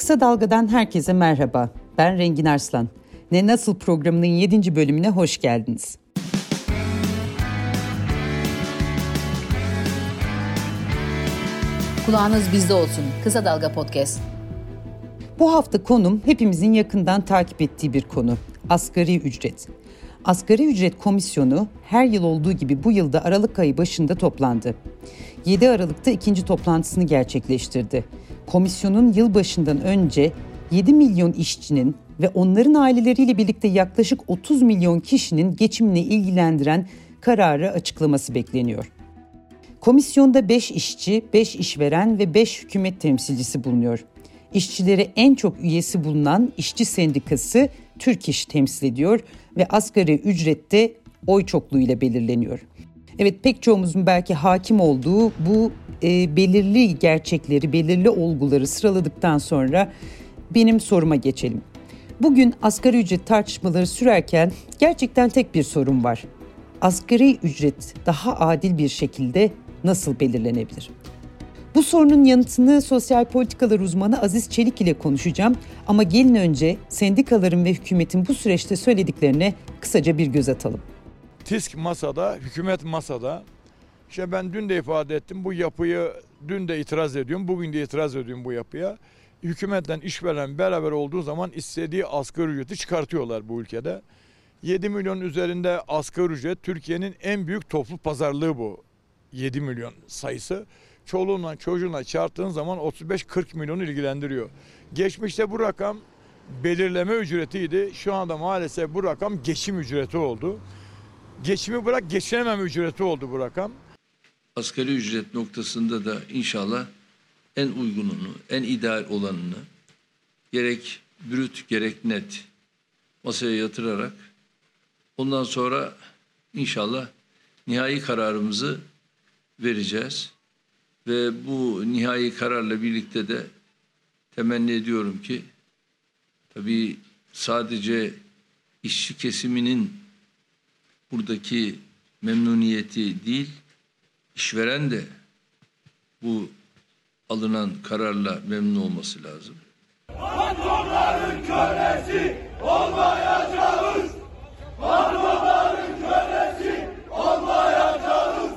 Kısa Dalga'dan herkese merhaba. Ben Rengin Arslan. Ne Nasıl programının 7. bölümüne hoş geldiniz. Kulağınız bizde olsun. Kısa Dalga Podcast. Bu hafta konum hepimizin yakından takip ettiği bir konu. Asgari ücret. Asgari ücret komisyonu her yıl olduğu gibi bu yılda Aralık ayı başında toplandı. 7 Aralık'ta ikinci toplantısını gerçekleştirdi. Komisyonun yılbaşından önce 7 milyon işçinin ve onların aileleriyle birlikte yaklaşık 30 milyon kişinin geçimini ilgilendiren kararı açıklaması bekleniyor. Komisyonda 5 işçi, 5 işveren ve 5 hükümet temsilcisi bulunuyor. İşçileri en çok üyesi bulunan işçi sendikası Türk İş temsil ediyor ve asgari ücrette oy çokluğuyla belirleniyor. Evet pek çoğumuzun belki hakim olduğu bu e, belirli gerçekleri, belirli olguları sıraladıktan sonra benim soruma geçelim. Bugün asgari ücret tartışmaları sürerken gerçekten tek bir sorun var. Asgari ücret daha adil bir şekilde nasıl belirlenebilir? Bu sorunun yanıtını sosyal politikalar uzmanı Aziz Çelik ile konuşacağım. Ama gelin önce sendikaların ve hükümetin bu süreçte söylediklerine kısaca bir göz atalım. TİSK masada, hükümet masada. İşte ben dün de ifade ettim bu yapıyı dün de itiraz ediyorum, bugün de itiraz ediyorum bu yapıya. Hükümetten işveren beraber olduğu zaman istediği asgari ücreti çıkartıyorlar bu ülkede. 7 milyon üzerinde asgari ücret Türkiye'nin en büyük toplu pazarlığı bu. 7 milyon sayısı. Çoluğunla çocuğuna çarptığın zaman 35-40 milyon ilgilendiriyor. Geçmişte bu rakam belirleme ücretiydi. Şu anda maalesef bu rakam geçim ücreti oldu. Geçimi bırak geçinemem ücreti oldu bu rakam. Asgari ücret noktasında da inşallah en uygununu, en ideal olanını gerek brüt gerek net masaya yatırarak ondan sonra inşallah nihai kararımızı vereceğiz. Ve bu nihai kararla birlikte de temenni ediyorum ki tabii sadece işçi kesiminin buradaki memnuniyeti değil, işveren de bu alınan kararla memnun olması lazım. Patronların kölesi olmayacağız. Patronların kölesi olmayacağız.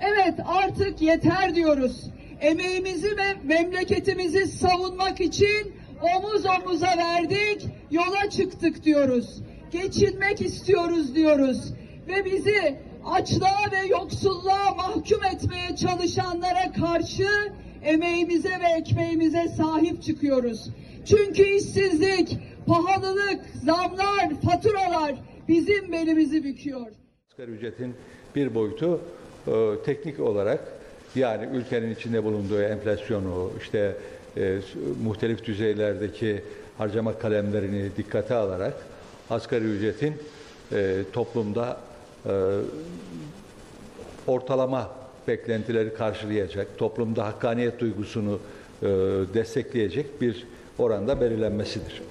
Evet artık yeter diyoruz. Emeğimizi ve memleketimizi savunmak için omuz omuza verdik, yola çıktık diyoruz. Geçinmek istiyoruz diyoruz. Ve bizi açlığa ve yoksulluğa mahkum etmeye çalışanlara karşı emeğimize ve ekmeğimize sahip çıkıyoruz. Çünkü işsizlik, pahalılık, zamlar, faturalar bizim belimizi büküyor. Asgari ücretin bir boyutu teknik olarak yani ülkenin içinde bulunduğu enflasyonu, işte e, muhtelif düzeylerdeki harcama kalemlerini dikkate alarak asgari ücretin e, toplumda e, ortalama beklentileri karşılayacak, toplumda hakkaniyet duygusunu e, destekleyecek bir oranda belirlenmesidir.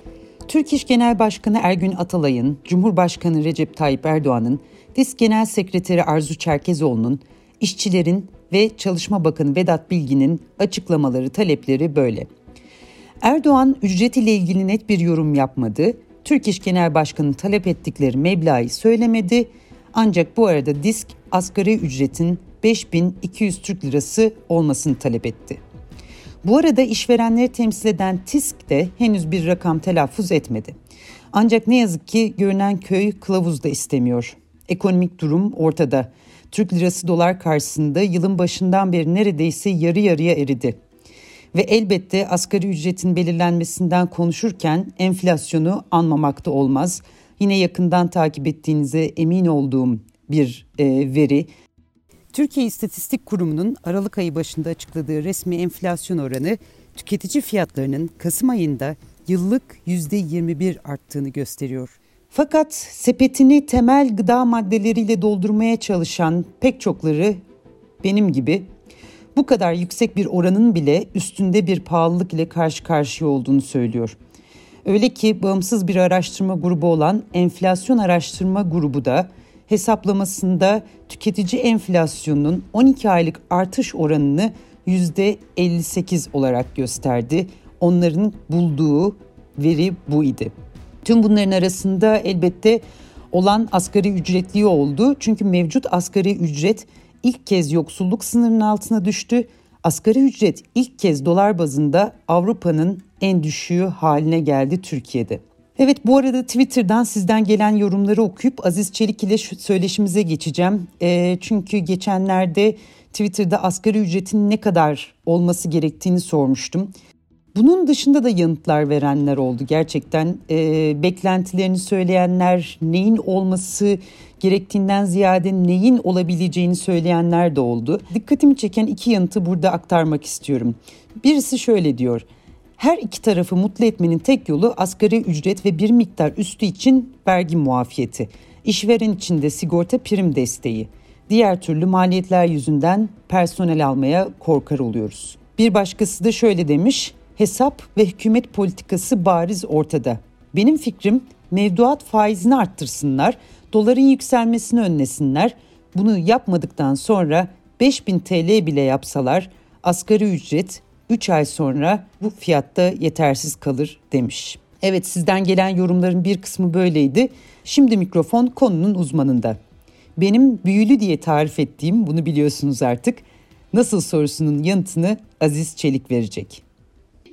Türk İş Genel Başkanı Ergün Atalay'ın, Cumhurbaşkanı Recep Tayyip Erdoğan'ın, DİSK Genel Sekreteri Arzu Çerkezoğlu'nun, işçilerin ve Çalışma Bakanı Vedat Bilgin'in açıklamaları, talepleri böyle. Erdoğan ücret ile ilgili net bir yorum yapmadı. Türk İş Genel Başkanı talep ettikleri meblağı söylemedi. Ancak bu arada disk asgari ücretin 5200 Türk Lirası olmasını talep etti. Bu arada işverenleri temsil eden TİSK de henüz bir rakam telaffuz etmedi. Ancak ne yazık ki görünen köy kılavuz da istemiyor. Ekonomik durum ortada. Türk lirası dolar karşısında yılın başından beri neredeyse yarı yarıya eridi. Ve elbette asgari ücretin belirlenmesinden konuşurken enflasyonu anmamakta olmaz. Yine yakından takip ettiğinize emin olduğum bir e, veri. Türkiye İstatistik Kurumu'nun Aralık ayı başında açıkladığı resmi enflasyon oranı tüketici fiyatlarının Kasım ayında yıllık %21 arttığını gösteriyor. Fakat sepetini temel gıda maddeleriyle doldurmaya çalışan pek çokları benim gibi bu kadar yüksek bir oranın bile üstünde bir pahalılık ile karşı karşıya olduğunu söylüyor. Öyle ki bağımsız bir araştırma grubu olan Enflasyon Araştırma Grubu da hesaplamasında tüketici enflasyonunun 12 aylık artış oranını %58 olarak gösterdi. Onların bulduğu veri bu idi. Tüm bunların arasında elbette olan asgari ücretli oldu. Çünkü mevcut asgari ücret ilk kez yoksulluk sınırının altına düştü. Asgari ücret ilk kez dolar bazında Avrupa'nın en düşüğü haline geldi Türkiye'de. Evet bu arada Twitter'dan sizden gelen yorumları okuyup Aziz Çelik ile söyleşimize geçeceğim. E, çünkü geçenlerde Twitter'da asgari ücretin ne kadar olması gerektiğini sormuştum. Bunun dışında da yanıtlar verenler oldu gerçekten. E, beklentilerini söyleyenler, neyin olması gerektiğinden ziyade neyin olabileceğini söyleyenler de oldu. Dikkatimi çeken iki yanıtı burada aktarmak istiyorum. Birisi şöyle diyor. Her iki tarafı mutlu etmenin tek yolu asgari ücret ve bir miktar üstü için vergi muafiyeti. İşveren için de sigorta prim desteği. Diğer türlü maliyetler yüzünden personel almaya korkar oluyoruz. Bir başkası da şöyle demiş. Hesap ve hükümet politikası bariz ortada. Benim fikrim mevduat faizini arttırsınlar, doların yükselmesini önlesinler. Bunu yapmadıktan sonra 5000 TL bile yapsalar asgari ücret 3 ay sonra bu fiyatta yetersiz kalır demiş. Evet sizden gelen yorumların bir kısmı böyleydi. Şimdi mikrofon konunun uzmanında. Benim büyülü diye tarif ettiğim bunu biliyorsunuz artık. Nasıl sorusunun yanıtını Aziz Çelik verecek.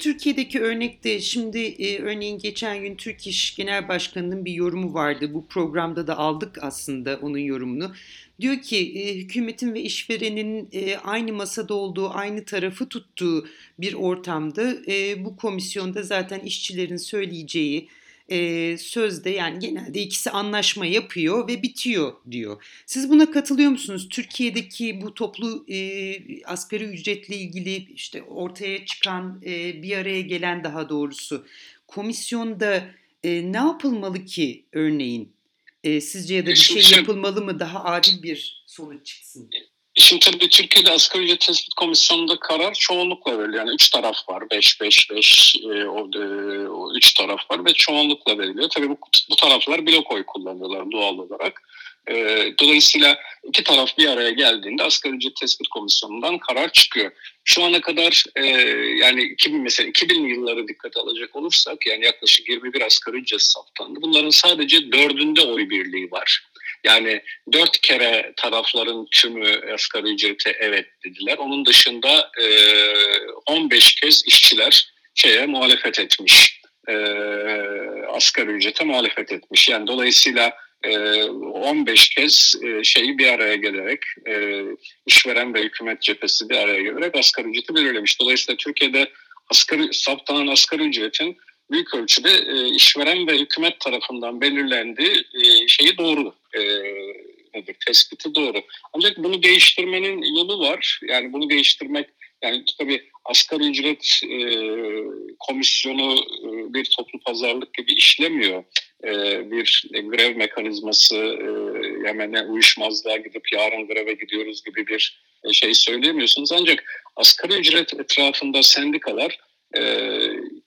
Türkiye'deki örnekte şimdi e, örneğin geçen gün Türk İş Genel Başkanı'nın bir yorumu vardı. Bu programda da aldık aslında onun yorumunu. Diyor ki e, hükümetin ve işverenin e, aynı masada olduğu, aynı tarafı tuttuğu bir ortamda e, bu komisyonda zaten işçilerin söyleyeceği e, sözde yani genelde ikisi anlaşma yapıyor ve bitiyor diyor. Siz buna katılıyor musunuz? Türkiye'deki bu toplu e, asgari ücretle ilgili işte ortaya çıkan e, bir araya gelen daha doğrusu komisyonda e, ne yapılmalı ki örneğin? E, sizce ya da bir şey yapılmalı mı daha adil bir sonuç çıksın? Şimdi tabii Türkiye'de asgari ücret tespit komisyonunda karar çoğunlukla veriliyor. Yani üç taraf var. Beş, beş, beş. E, o, e, üç taraf var ve çoğunlukla veriliyor. Tabii bu, bu taraflar blok oy kullanıyorlar doğal olarak. E, dolayısıyla iki taraf bir araya geldiğinde asgari ücret tespit komisyonundan karar çıkıyor. Şu ana kadar e, yani 2000 mesela 2000 yılları dikkate alacak olursak yani yaklaşık 21 asgari ücret saptandı. Bunların sadece dördünde oy birliği var. Yani dört kere tarafların tümü asgari ücrete evet dediler. Onun dışında e, 15 kez işçiler şeye muhalefet etmiş. E, asgari ücrete muhalefet etmiş. Yani dolayısıyla 15 kez şeyi bir araya gelerek işveren ve hükümet cephesi bir araya gelerek asgari ücreti belirlemiş. Dolayısıyla Türkiye'de asgari, saptanan asgari ücretin büyük ölçüde e, işveren ve hükümet tarafından belirlendiği e, şeyi doğru e, nedir tespiti doğru. Ancak bunu değiştirmenin yolu var. Yani bunu değiştirmek yani tabii asgari ücret e, komisyonu e, bir toplu pazarlık gibi işlemiyor. E, bir grev mekanizması e, hemen uyuşmazlığa gidip yarın greve gidiyoruz gibi bir e, şey söyleyemiyorsunuz. Ancak asgari ücret etrafında sendikalar e,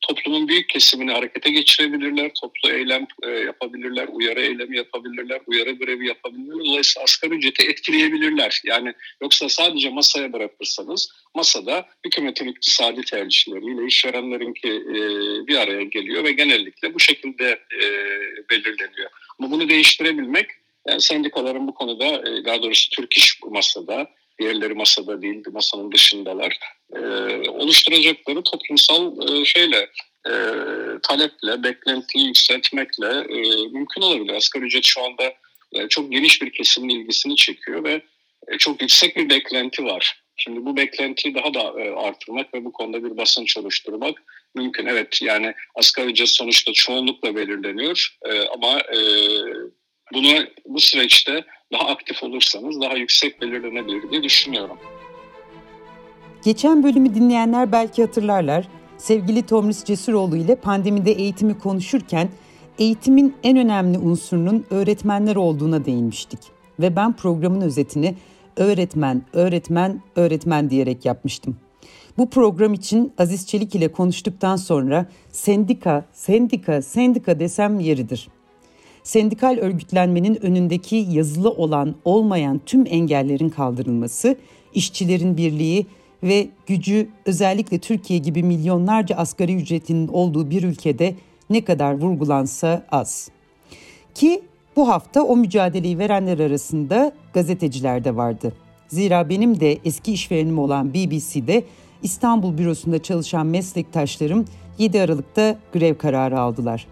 toplumun büyük kesimini harekete geçirebilirler, toplu eylem e, yapabilirler, uyarı eylemi yapabilirler, uyarı grevi yapabilirler. Dolayısıyla asgari ücreti etkileyebilirler. Yani yoksa sadece masaya bırakırsanız masada hükümetin iktisadi tercihleriyle işverenlerinki e, bir araya geliyor ve genellikle bu şekilde e, belirleniyor. Ama bunu değiştirebilmek yani sendikaların bu konuda e, daha doğrusu Türk İş masada diğerleri masada değil, masanın dışındalar. E, oluşturacakları toplumsal e, şeyle, e, taleple, beklentiyi yükseltmekle e, mümkün olabilir. Asgari ücret şu anda e, çok geniş bir kesimin ilgisini çekiyor ve e, çok yüksek bir beklenti var. Şimdi bu beklentiyi daha da e, artırmak ve bu konuda bir basınç oluşturmak mümkün. Evet yani asgari ücret sonuçta çoğunlukla belirleniyor e, ama e, bunu bu süreçte daha aktif olursanız daha yüksek belirlenebilir diye düşünüyorum. Geçen bölümü dinleyenler belki hatırlarlar. Sevgili Tomris Cesuroğlu ile pandemide eğitimi konuşurken eğitimin en önemli unsurunun öğretmenler olduğuna değinmiştik. Ve ben programın özetini öğretmen, öğretmen, öğretmen diyerek yapmıştım. Bu program için Aziz Çelik ile konuştuktan sonra sendika, sendika, sendika desem yeridir sendikal örgütlenmenin önündeki yazılı olan olmayan tüm engellerin kaldırılması, işçilerin birliği ve gücü özellikle Türkiye gibi milyonlarca asgari ücretinin olduğu bir ülkede ne kadar vurgulansa az. Ki bu hafta o mücadeleyi verenler arasında gazeteciler de vardı. Zira benim de eski işverenim olan BBC'de İstanbul bürosunda çalışan meslektaşlarım 7 Aralık'ta grev kararı aldılar.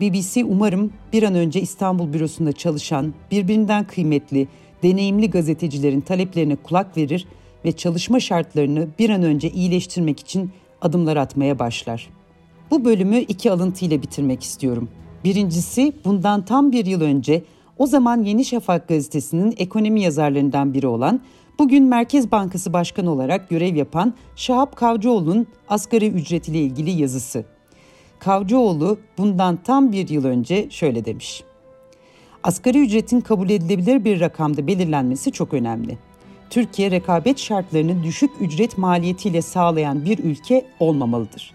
BBC umarım bir an önce İstanbul bürosunda çalışan birbirinden kıymetli, deneyimli gazetecilerin taleplerine kulak verir ve çalışma şartlarını bir an önce iyileştirmek için adımlar atmaya başlar. Bu bölümü iki alıntı ile bitirmek istiyorum. Birincisi bundan tam bir yıl önce o zaman Yeni Şafak gazetesinin ekonomi yazarlarından biri olan, bugün Merkez Bankası Başkanı olarak görev yapan Şahap Kavcıoğlu'nun asgari ücret ile ilgili yazısı. Kavcıoğlu bundan tam bir yıl önce şöyle demiş. Asgari ücretin kabul edilebilir bir rakamda belirlenmesi çok önemli. Türkiye rekabet şartlarını düşük ücret maliyetiyle sağlayan bir ülke olmamalıdır.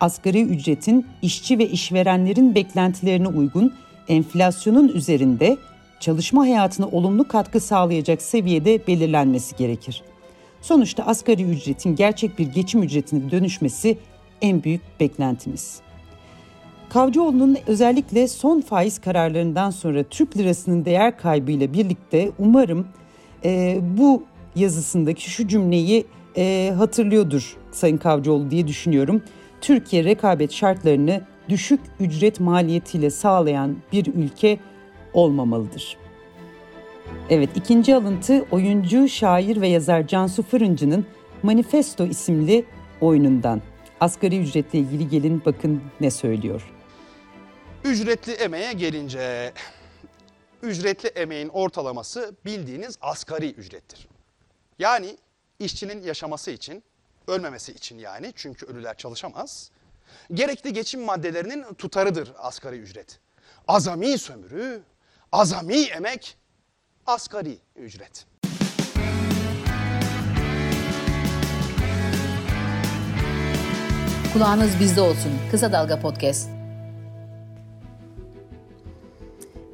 Asgari ücretin işçi ve işverenlerin beklentilerine uygun enflasyonun üzerinde çalışma hayatına olumlu katkı sağlayacak seviyede belirlenmesi gerekir. Sonuçta asgari ücretin gerçek bir geçim ücretine dönüşmesi en büyük beklentimiz. Kavcıoğlu'nun özellikle son faiz kararlarından sonra Türk lirasının değer kaybıyla birlikte umarım e, bu yazısındaki şu cümleyi e, hatırlıyordur Sayın Kavcıoğlu diye düşünüyorum. Türkiye rekabet şartlarını düşük ücret maliyetiyle sağlayan bir ülke olmamalıdır. Evet ikinci alıntı oyuncu, şair ve yazar Cansu Fırıncı'nın Manifesto isimli oyunundan. Asgari ücretle ilgili gelin bakın ne söylüyor. Ücretli emeğe gelince ücretli emeğin ortalaması bildiğiniz asgari ücrettir. Yani işçinin yaşaması için, ölmemesi için yani çünkü ölüler çalışamaz. Gerekli geçim maddelerinin tutarıdır asgari ücret. Azami sömürü, azami emek, asgari ücret. Kulağınız bizde olsun. Kısa Dalga Podcast.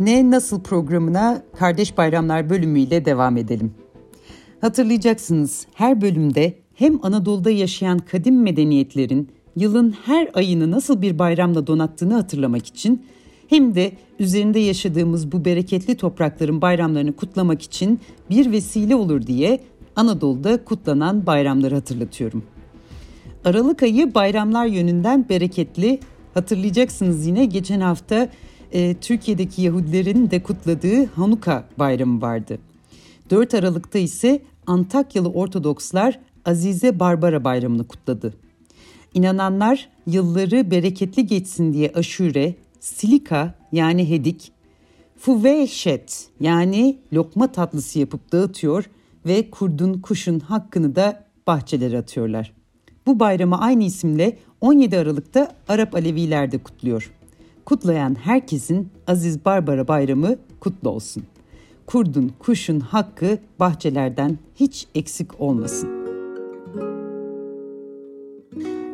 Ne Nasıl programına Kardeş Bayramlar bölümüyle devam edelim. Hatırlayacaksınız her bölümde hem Anadolu'da yaşayan kadim medeniyetlerin yılın her ayını nasıl bir bayramla donattığını hatırlamak için hem de üzerinde yaşadığımız bu bereketli toprakların bayramlarını kutlamak için bir vesile olur diye Anadolu'da kutlanan bayramları hatırlatıyorum. Aralık ayı bayramlar yönünden bereketli. Hatırlayacaksınız yine geçen hafta e, Türkiye'deki Yahudilerin de kutladığı Hanuka bayramı vardı. 4 Aralık'ta ise Antakyalı Ortodokslar Azize Barbara bayramını kutladı. İnananlar yılları bereketli geçsin diye aşure, silika yani hedik, fuveşet yani lokma tatlısı yapıp dağıtıyor ve kurdun kuşun hakkını da bahçelere atıyorlar. Bu bayramı aynı isimle 17 Aralık'ta Arap Aleviler de kutluyor. Kutlayan herkesin Aziz Barbara Bayramı kutlu olsun. Kurdun, kuşun hakkı bahçelerden hiç eksik olmasın.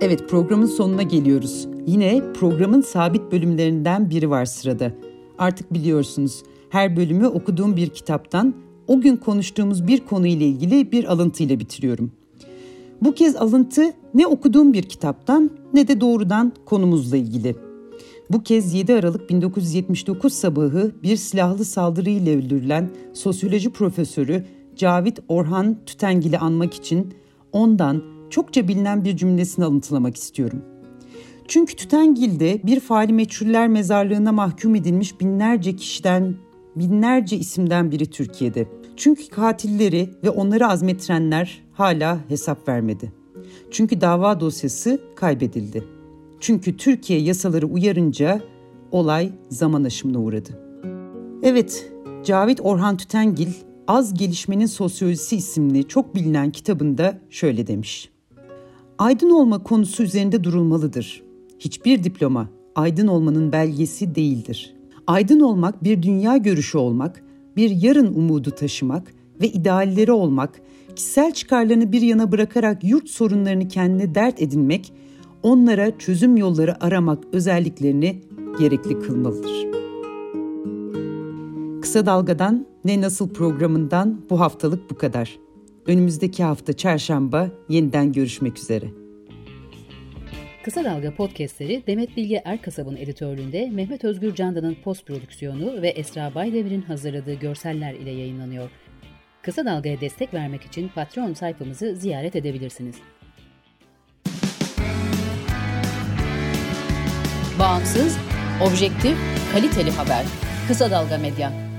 Evet programın sonuna geliyoruz. Yine programın sabit bölümlerinden biri var sırada. Artık biliyorsunuz her bölümü okuduğum bir kitaptan o gün konuştuğumuz bir konu ile ilgili bir alıntıyla bitiriyorum. Bu kez alıntı ne okuduğum bir kitaptan ne de doğrudan konumuzla ilgili. Bu kez 7 Aralık 1979 sabahı bir silahlı saldırıyla öldürülen sosyoloji profesörü Cavit Orhan Tütengil'i anmak için ondan çokça bilinen bir cümlesini alıntılamak istiyorum. Çünkü Tütengil'de bir faali meçhuller mezarlığına mahkum edilmiş binlerce kişiden, binlerce isimden biri Türkiye'de. Çünkü katilleri ve onları azmettirenler hala hesap vermedi. Çünkü dava dosyası kaybedildi. Çünkü Türkiye yasaları uyarınca olay zaman aşımına uğradı. Evet, Cavit Orhan Tütengil Az Gelişmenin Sosyolojisi isimli çok bilinen kitabında şöyle demiş. Aydın olma konusu üzerinde durulmalıdır. Hiçbir diploma aydın olmanın belgesi değildir. Aydın olmak bir dünya görüşü olmak, bir yarın umudu taşımak ve idealleri olmak, kişisel çıkarlarını bir yana bırakarak yurt sorunlarını kendine dert edinmek, onlara çözüm yolları aramak özelliklerini gerekli kılmalıdır. Kısa Dalga'dan Ne Nasıl programından bu haftalık bu kadar. Önümüzdeki hafta çarşamba yeniden görüşmek üzere. Kısa Dalga podcastleri Demet Bilge Erkasab'ın editörlüğünde Mehmet Özgür Candan'ın post prodüksiyonu ve Esra Baydemir'in hazırladığı görseller ile yayınlanıyor. Kısa Dalga'ya destek vermek için Patreon sayfamızı ziyaret edebilirsiniz. Bağımsız, objektif, kaliteli haber. Kısa Dalga Medya.